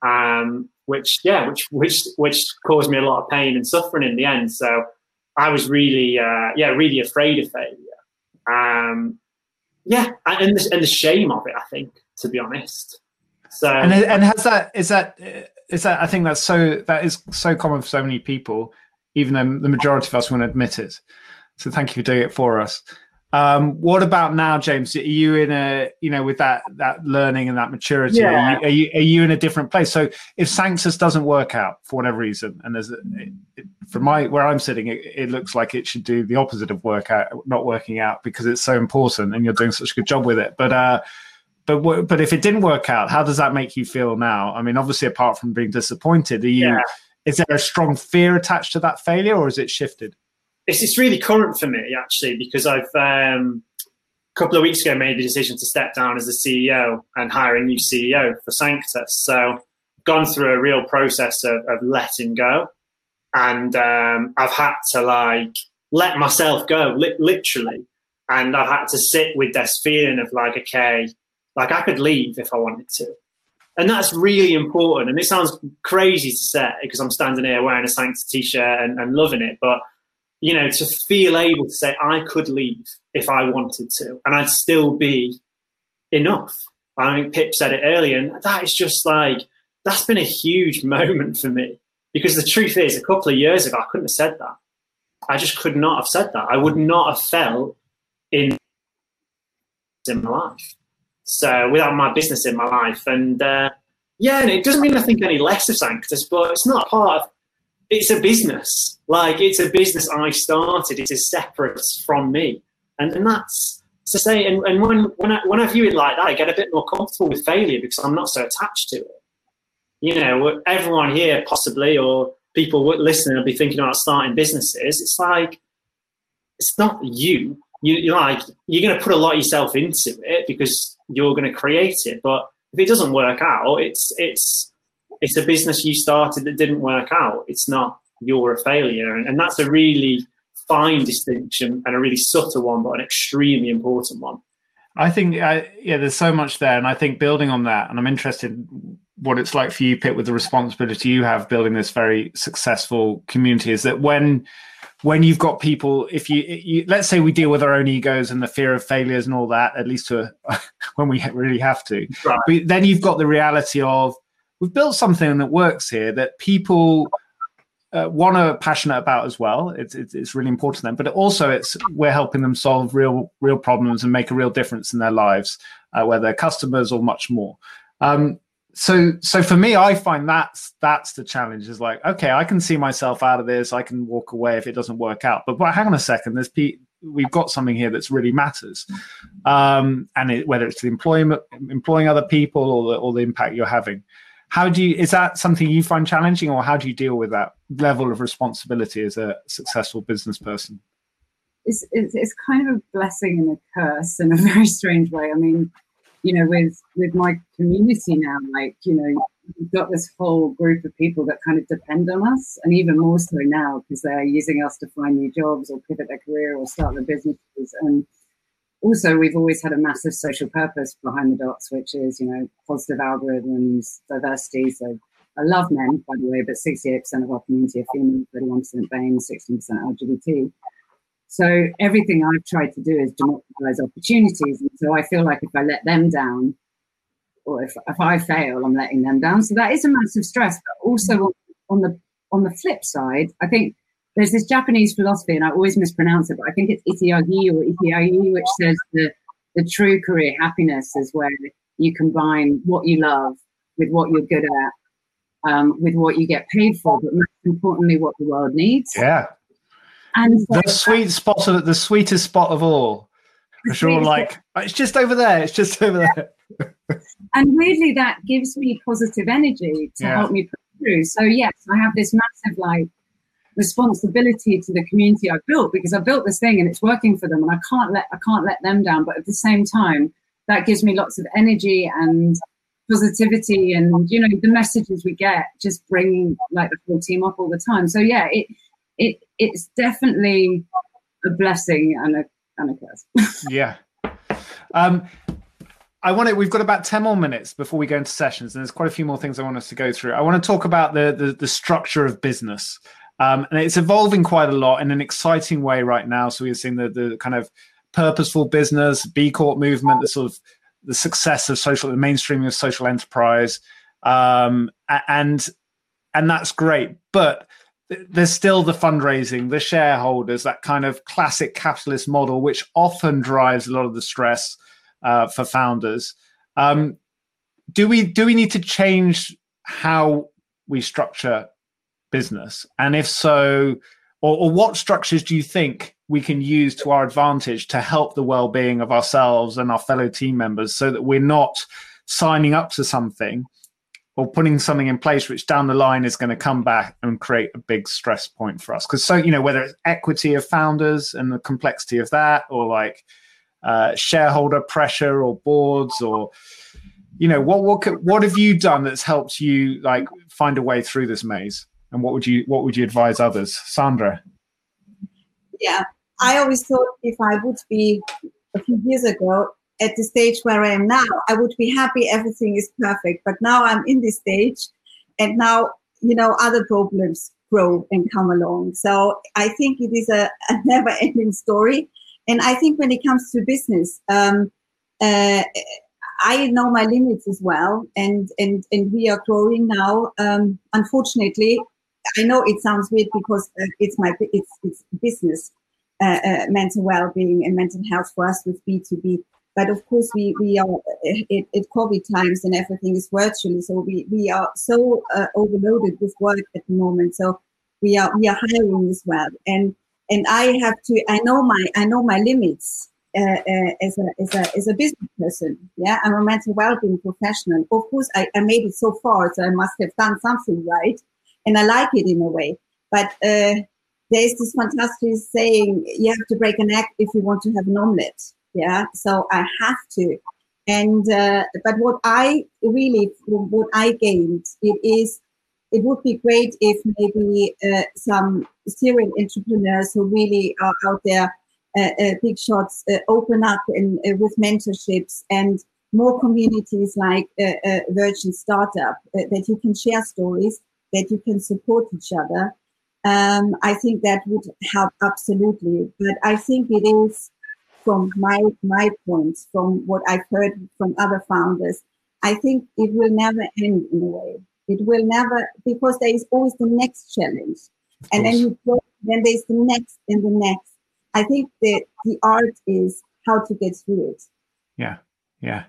um, which yeah, which which which caused me a lot of pain and suffering in the end. So I was really uh, yeah, really afraid of failure. Um, yeah, and the, and the shame of it. I think, to be honest. So and and has that is that is that I think that's so that is so common for so many people, even though the majority of us won't admit it. So thank you for doing it for us. Um, what about now, James? Are you in a you know with that that learning and that maturity? Yeah. Are, you, are you are you in a different place? So if Sanctus doesn't work out for whatever reason, and there's a, it, it, from my where I'm sitting, it, it, looks like it should do the opposite of work out, not working out because it's so important, and you're doing such a good job with it. But uh, but but if it didn't work out, how does that make you feel now? I mean, obviously, apart from being disappointed, are you? Yeah. Is there a strong fear attached to that failure, or is it shifted? It's it's really current for me actually because I've um, a couple of weeks ago made the decision to step down as the CEO and hire a new CEO for Sanctus. So gone through a real process of, of letting go, and um, I've had to like let myself go, li- literally, and I've had to sit with this feeling of like, okay, like I could leave if I wanted to. And that's really important. And it sounds crazy to say because I'm standing here wearing a Sanctus t-shirt and, and loving it. But, you know, to feel able to say I could leave if I wanted to and I'd still be enough. I think Pip said it earlier. And that is just like, that's been a huge moment for me. Because the truth is, a couple of years ago, I couldn't have said that. I just could not have said that. I would not have felt in in my life. So without my business in my life, and uh, yeah, and it doesn't mean I think any less of Sanctus, but it's not part of. It's a business. Like it's a business I started. It is separate from me, and and that's to say. And, and when when I, when I view it like that, I get a bit more comfortable with failure because I'm not so attached to it. You know, everyone here possibly or people listening will be thinking about starting businesses. It's like it's not you. You, you're like you're going to put a lot of yourself into it because you're going to create it. But if it doesn't work out, it's it's it's a business you started that didn't work out. It's not you're a failure, and, and that's a really fine distinction and a really subtle one, but an extremely important one. I think, uh, yeah, there's so much there, and I think building on that, and I'm interested what it's like for you, Pip, with the responsibility you have building this very successful community. Is that when when you've got people, if you, you let's say we deal with our own egos and the fear of failures and all that, at least to when we really have to, right. but then you've got the reality of we've built something that works here that people uh, one are passionate about as well. It's, it's, it's really important to them, but also it's we're helping them solve real real problems and make a real difference in their lives, uh, whether customers or much more. Um, so so for me, I find that's that's the challenge. Is like okay, I can see myself out of this. I can walk away if it doesn't work out. But, but hang on a second, there's pe- we've got something here that's really matters, um, and it, whether it's the employment employing other people or the, or the impact you're having how do you is that something you find challenging or how do you deal with that level of responsibility as a successful business person? It's, it's, it's kind of a blessing and a curse in a very strange way. I mean you know with with my community now like you know we've got this whole group of people that kind of depend on us and even more so now because they're using us to find new jobs or pivot their career or start their businesses. And also we've always had a massive social purpose behind the dots, which is, you know, positive algorithms, diversity. So I love men, by the way, but 68% of our community are female, 31% BAME, 16% LGBT. So everything I've tried to do is democratize opportunities. And so I feel like if I let them down, or if, if I fail, I'm letting them down. So that is a massive stress. But also on the on the flip side, I think there's this Japanese philosophy, and I always mispronounce it, but I think it's Ikigai or Ikigai, which says the, the true career happiness is where you combine what you love with what you're good at, um, with what you get paid for, but most importantly, what the world needs. Yeah. And so the sweet spot of the sweetest spot of all. Sure, like it's just over there. It's just over there. and weirdly, that gives me positive energy to yeah. help me push through. So yes, I have this massive like responsibility to the community I've built because I built this thing and it's working for them and I can't let I can't let them down. But at the same time, that gives me lots of energy and positivity and you know the messages we get just bring like the full team up all the time. So yeah, it it it's definitely a blessing and a and a curse. yeah. Um I want to. We've got about ten more minutes before we go into sessions, and there's quite a few more things I want us to go through. I want to talk about the the, the structure of business. Um, and it's evolving quite a lot in an exciting way right now. So we're seeing the, the kind of purposeful business, B Corp movement, the sort of the success of social, the mainstreaming of social enterprise, um, and and that's great. But there's still the fundraising, the shareholders, that kind of classic capitalist model, which often drives a lot of the stress uh, for founders. Um, do we do we need to change how we structure business? And if so, or, or what structures do you think we can use to our advantage to help the well-being of ourselves and our fellow team members so that we're not signing up to something or putting something in place which down the line is going to come back and create a big stress point for us because so you know whether it's equity of founders and the complexity of that or like uh, shareholder pressure or boards or you know what what what have you done that's helped you like find a way through this maze and what would you what would you advise others? Sandra? Yeah i always thought if i would be a few years ago at the stage where i am now i would be happy everything is perfect. But now i'm in this stage and now you know other problems grow and come along. So i think it is a, a never ending story. And i think when it comes to business um, uh, I know my limits as well, and and and we are growing now. Um, unfortunately, I know it sounds weird because uh, it's my it's it's business, uh, uh, mental well-being and mental health for us with B two B. But of course, we we are at, at COVID times and everything is virtual, so we we are so uh, overloaded with work at the moment. So we are we are hiring as well, and and I have to I know my I know my limits. Uh, uh, as, a, as, a, as a business person. Yeah, I'm a mental well-being professional. Of course, I, I made it so far, so I must have done something right and I like it in a way. But uh, there's this fantastic saying: you have to break an egg if you want to have an omelette. Yeah, so I have to And uh, but what I really what I gained it is it would be great if maybe uh, some serial entrepreneurs who really are out there, uh, uh, big shots, uh, open up uh, with mentorships and more communities like Virgin Startup that you can share stories, that you can support each other. Um, I think that would help absolutely. But I think it is from my my points, from what I've heard from other founders, I think it will never end in a way. It will never because there is always the next challenge, and then you go, then there's the next and the next. I think that the art is how to get through it. Yeah, yeah.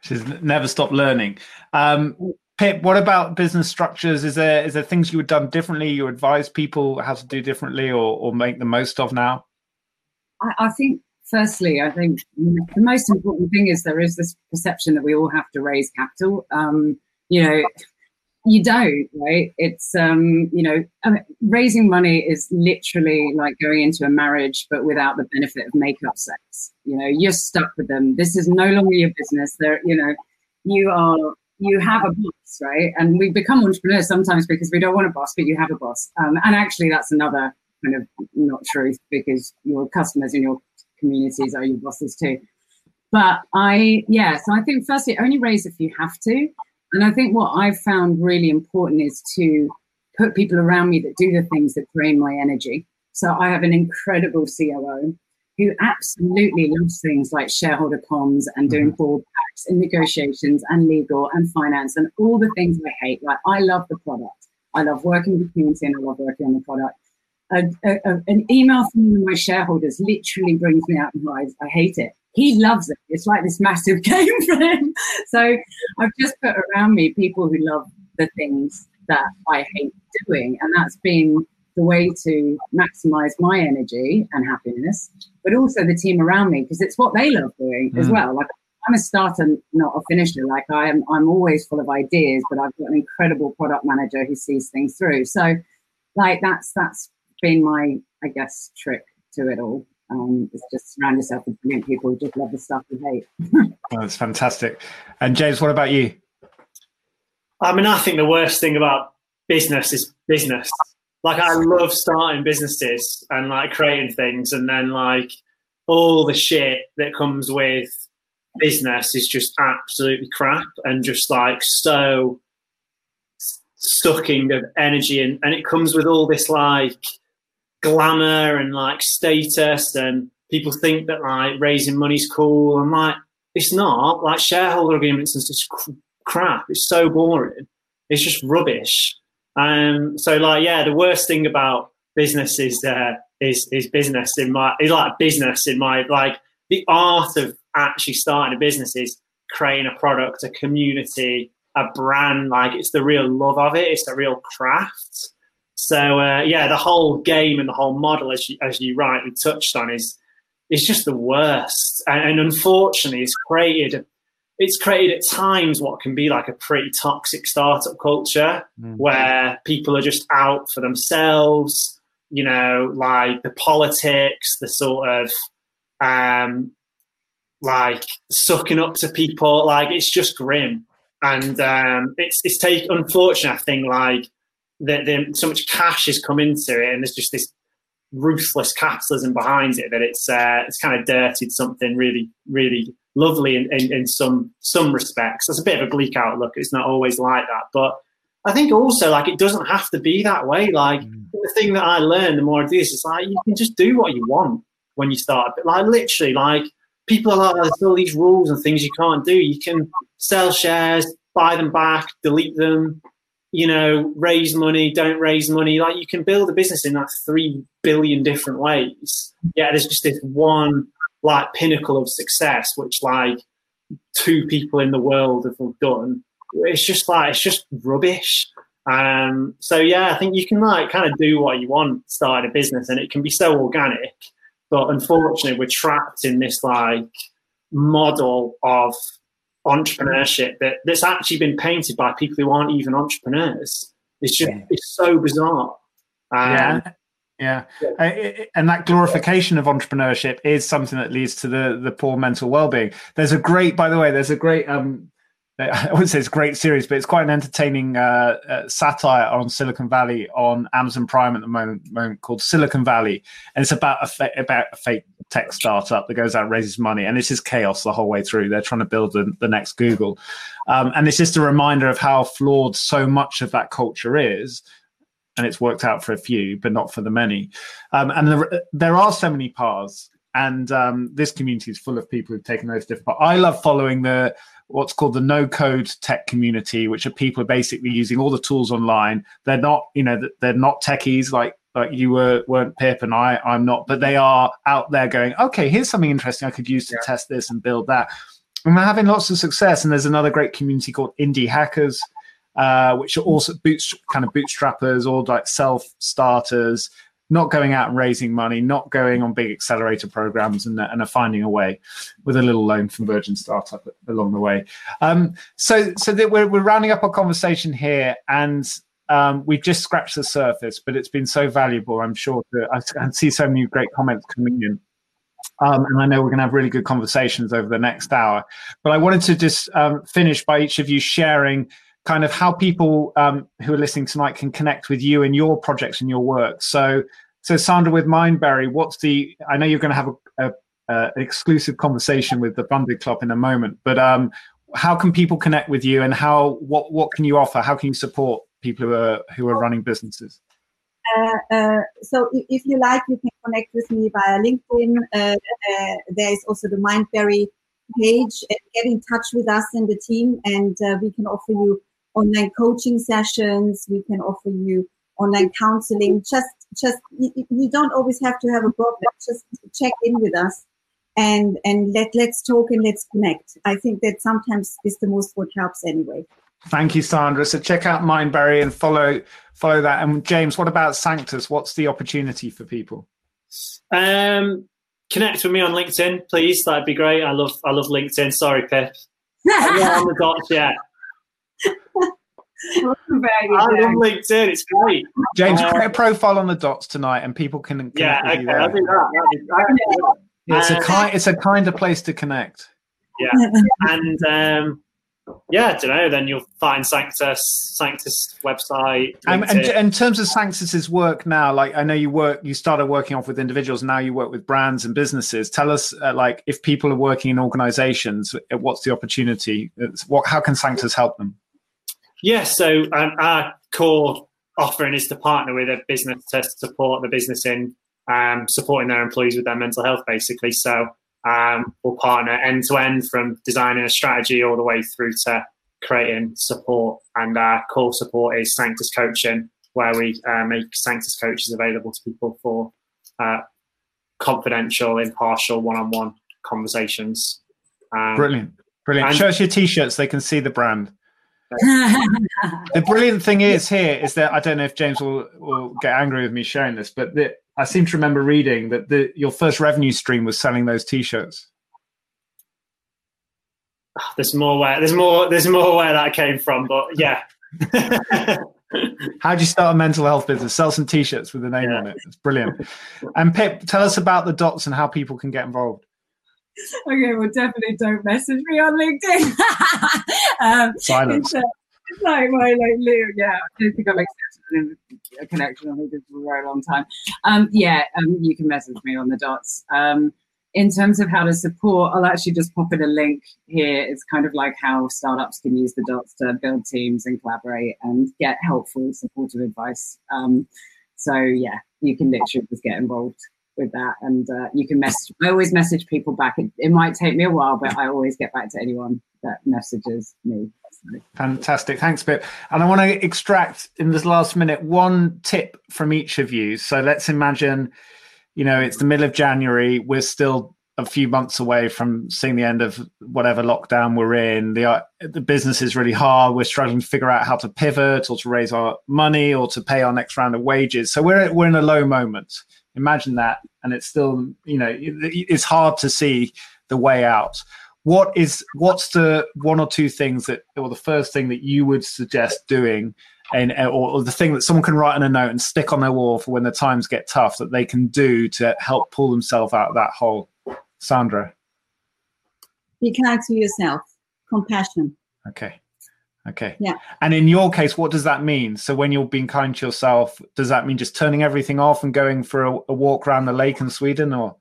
She's never stop learning. Um, Pip, what about business structures? Is there is there things you would done differently? You advise people how to do differently or, or make the most of now? I, I think firstly, I think the most important thing is there is this perception that we all have to raise capital. Um, you know, you don't, right? It's, um, you know, I mean, raising money is literally like going into a marriage, but without the benefit of makeup sex. You know, you're stuck with them. This is no longer your business. There, you know, you are, you have a boss, right? And we become entrepreneurs sometimes because we don't want a boss, but you have a boss. Um, and actually, that's another kind of not truth because your customers and your communities are your bosses too. But I, yeah, so I think firstly, only raise if you have to. And I think what I've found really important is to put people around me that do the things that drain my energy. So I have an incredible COO who absolutely loves things like shareholder comms and doing mm-hmm. board packs and negotiations and legal and finance and all the things I hate. Like I love the product. I love working with the community and I love working on the product a, a, an email from one of my shareholders literally brings me out in hives. I hate it. He loves it. It's like this massive game for him. So I've just put around me people who love the things that I hate doing. And that's been the way to maximize my energy and happiness, but also the team around me, because it's what they love doing mm. as well. Like I'm a starter, not a finisher. Like I am, I'm always full of ideas, but I've got an incredible product manager who sees things through. So like that's that's been my, I guess, trick to it all. Um, is just surround yourself with brilliant people who just love the stuff you hate. oh, that's fantastic. And James, what about you? I mean, I think the worst thing about business is business. Like, I love starting businesses and like creating things, and then like all the shit that comes with business is just absolutely crap and just like so sucking of energy and, and it comes with all this like glamour and like status and people think that like raising money's cool. And like it's not. Like shareholder agreements is just crap. It's so boring. It's just rubbish um so like yeah the worst thing about business is uh is is business in my is like business in my like the art of actually starting a business is creating a product a community a brand. Like it's the real love of it. It's the real craft. So uh, yeah, the whole game and the whole model, as you, as you rightly touched on, is is just the worst. And, and unfortunately, it's created it's created at times what can be like a pretty toxic startup culture mm-hmm. where people are just out for themselves. You know, like the politics, the sort of um, like sucking up to people. Like it's just grim, and um, it's it's take unfortunate. I think like that so much cash has come into it, and there's just this ruthless capitalism behind it that it's uh, it's kind of dirtied something really really lovely in, in, in some some respects. That's a bit of a bleak outlook. It's not always like that, but I think also like it doesn't have to be that way. Like mm. the thing that I learned, the more I do this, is like you can just do what you want when you start. But like literally, like people are like, there's all these rules and things you can't do. You can sell shares, buy them back, delete them, you know, raise money, don't raise money. Like you can build a business in like three billion different ways. Yeah, there's just this one like pinnacle of success, which like two people in the world have done. It's just like it's just rubbish. Um, so yeah, I think you can like kind of do what you want, start a business, and it can be so organic. But unfortunately, we're trapped in this like model of entrepreneurship that, that's actually been painted by people who aren't even entrepreneurs. It's just yeah. it's so bizarre. Um, yeah. Yeah, and that glorification of entrepreneurship is something that leads to the the poor mental well being. There's a great, by the way, there's a great um, I wouldn't say it's a great series, but it's quite an entertaining uh, uh, satire on Silicon Valley on Amazon Prime at the moment, moment called Silicon Valley, and it's about a fa- about a fake tech startup that goes out and raises money, and it's just chaos the whole way through. They're trying to build the, the next Google, um, and it's just a reminder of how flawed so much of that culture is. And it's worked out for a few, but not for the many. Um, and the, there are so many paths, and um, this community is full of people who've taken those different. Paths. I love following the what's called the no code tech community, which are people basically using all the tools online. They're not, you know, they're not techies like like you were weren't Pip and I I'm not, but they are out there going, okay, here's something interesting I could use to yeah. test this and build that. And we're having lots of success. And there's another great community called Indie Hackers, uh, which are also boots kind of bootstrappers or like self starters not going out and raising money, not going on big accelerator programs, and, and are finding a way with a little loan from Virgin Startup along the way. Um, so, so that we're, we're rounding up our conversation here, and um, we've just scratched the surface, but it's been so valuable. I'm sure I, I see so many great comments coming in. Um, and I know we're going to have really good conversations over the next hour. But I wanted to just um, finish by each of you sharing kind of how people um, who are listening tonight can connect with you and your projects and your work. So, so Sandra, with Mindberry, what's the? I know you're going to have a, a, a an exclusive conversation with the Funded Club in a moment, but um, how can people connect with you, and how what what can you offer? How can you support people who are who are running businesses? Uh, uh, so if, if, you like, you can connect with me via LinkedIn. Uh, uh there is also the Mindberry page. get in touch with us and the team, and uh, we can offer you online coaching sessions. We can offer you online counseling. Just, just you, you don't always have to have a problem. Just check in with us and and let let's talk and let's connect. I think that sometimes is the most what helps anyway. Thank you, Sandra. So check out Mindberry and follow follow that. And James, what about Sanctus? What's the opportunity for people? Um, connect with me on LinkedIn, please. That'd be great. I love I love LinkedIn. Sorry, Pip. I'm on the dots yet. I love LinkedIn. It's great. James, uh, create a profile on the dots tonight, and people can. Yeah, okay, I'll do that. It's a kind. It's a kind of place to connect. Yeah, and um, yeah, I don't know. Then you'll find Sanctus, Sanctus website. Um, and in terms of Sanctus's work now, like I know you work, you started working off with individuals. Now you work with brands and businesses. Tell us, uh, like, if people are working in organisations, uh, what's the opportunity? It's, what? How can Sanctus help them? Yes, so um, our core offering is to partner with a business to support the business in um, supporting their employees with their mental health, basically. So um, we'll partner end to end from designing a strategy all the way through to creating support. And our core support is Sanctus Coaching, where we uh, make Sanctus coaches available to people for uh, confidential, impartial, one-on-one conversations. Um, brilliant, brilliant. Show us your t-shirts; they can see the brand. The brilliant thing is here is that I don't know if James will, will get angry with me sharing this, but the, I seem to remember reading that the, your first revenue stream was selling those T-shirts. Ah, there's more where there's more there's more where that came from, but yeah. How do you start a mental health business? Sell some T-shirts with the name yeah. on it. It's brilliant. And Pip, tell us about the dots and how people can get involved. Okay, well, definitely don't message me on LinkedIn. um, Silence. It's, uh, it's like my like yeah. I don't think I've accepted a connection on LinkedIn for a very long time. Um, yeah, um, you can message me on the dots. Um, in terms of how to support, I'll actually just pop in a link here. It's kind of like how startups can use the dots to build teams and collaborate and get helpful, supportive advice. Um, so yeah, you can literally just get involved with that. And uh, you can message. I always message people back. It, it, might take me a while, but I always get back to anyone that messages me. Fantastic, thanks, Pip. And I want to extract in this last minute one tip from each of you. So let's imagine, you know, it's the middle of January. We're still a few months away from seeing the end of whatever lockdown we're in. The uh, the business is really hard. We're struggling to figure out how to pivot or to raise our money or to pay our next round of wages. So we're we're in a low moment imagine that and it's still you know it's hard to see the way out what is what's the one or two things that or the first thing that you would suggest doing and or, or the thing that someone can write on a note and stick on their wall for when the times get tough that they can do to help pull themselves out of that hole? Sandra. Be kind to yourself. Compassion. Okay. Okay. Yeah. And in your case, what does that mean? So when you're being kind to yourself, does that mean just turning everything off and going for a, a walk around the lake in Sweden or?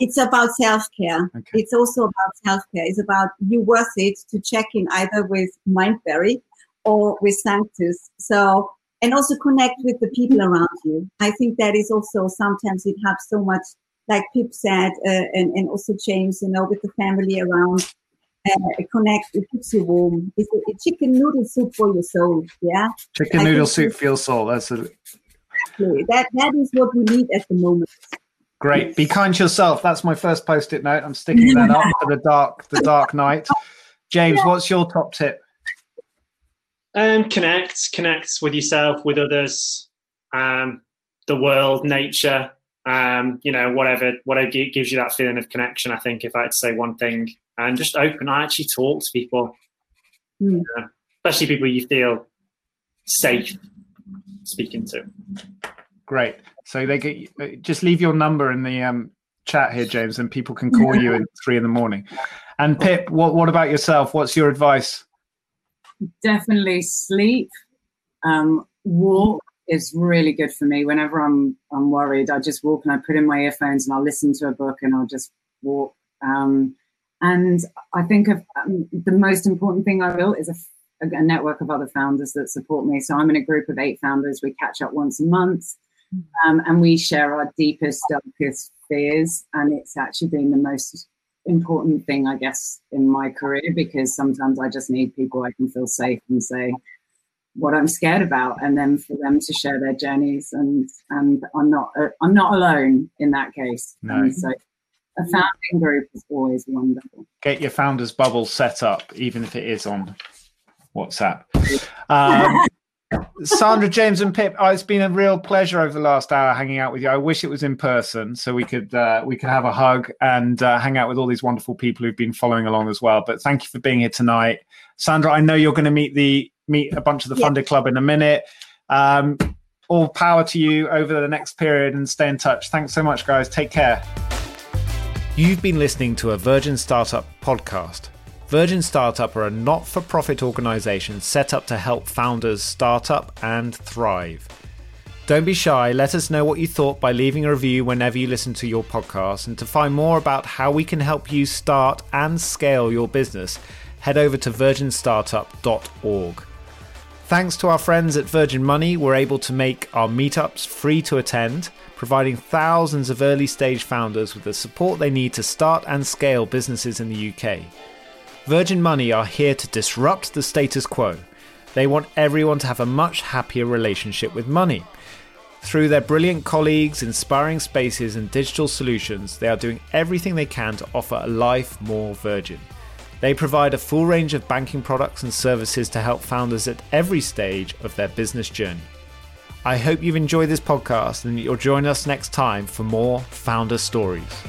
It's about self-care. Okay. It's also about self-care. It's about you worth it to check in either with Mindberry or with Sanctus. So, and also connect with the people around you. I think that is also sometimes it helps so much, like Pip said, uh, and, and also James, you know, with the family around uh, connect. It keeps you warm. It's a, a, chicken noodle soup for your soul. Yeah. Chicken I noodle soup for your soul. That's a, Exactly. That that is what we need at the moment. great. Be kind to yourself. That's my first post-it note. I'm sticking that up for the dark, the dark night. James, what's your top tip? Um, connect, connect with yourself, with others, um, the world, nature. Um, you know, whatever, whatever gives you that feeling of connection. I think if I had to say one thing, and just open, I actually talk to people, uh, especially people you feel safe speaking to. Great. So they get uh, just leave your number in the um, chat here, James, and people can call you at three in the morning. And Pip, what what about yourself? What's your advice? definitely sleep. Um, walk is really good for me. Whenever I'm I'm worried, I just walk and I put in my earphones and I'll listen to a book and I'll just walk. Um, and I think of um, the most important thing I built is a, a network of other founders that support me. So I'm in a group of eight founders. We catch up once a month, um, and we share our deepest, darkest fears. And it's actually been the most important thing, I guess, in my career because sometimes I just need people I can feel safe and say what I'm scared about, and then for them to share their journeys. And and I'm not uh, I'm not alone in that case. No. And so a founding group is always wonderful. Get your founders bubble set up, even if it is on WhatsApp. Um, Sandra, James, and Pip, oh, it's been a real pleasure over the last hour hanging out with you. I wish it was in person so we could uh, we could have a hug and uh, hang out with all these wonderful people who've been following along as well. But thank you for being here tonight, Sandra. I know you're going to meet the meet a bunch of the Yeah. Funded Club in a minute. Um, all power to you over the next period, and stay in touch. Thanks so much, guys. Take care. You've been listening to a Virgin Startup podcast. Virgin Startup are a not for profit organization set up to help founders start up and thrive. Don't be shy, let us know what you thought by leaving a review whenever you listen to your podcast. And to find more about how we can help you start and scale your business, head over to virginstartup.org. Thanks to our friends at Virgin Money, we're able to make our meetups free to attend, providing thousands of early stage founders with the support they need to start and scale businesses in the UK. Virgin Money are here to disrupt the status quo. They want everyone to have a much happier relationship with money. Through their brilliant colleagues, inspiring spaces, and digital solutions, they are doing everything they can to offer a life more virgin. They provide a full range of banking products and services to help founders at every stage of their business journey. I hope you've enjoyed this podcast and that you'll join us next time for more founder stories.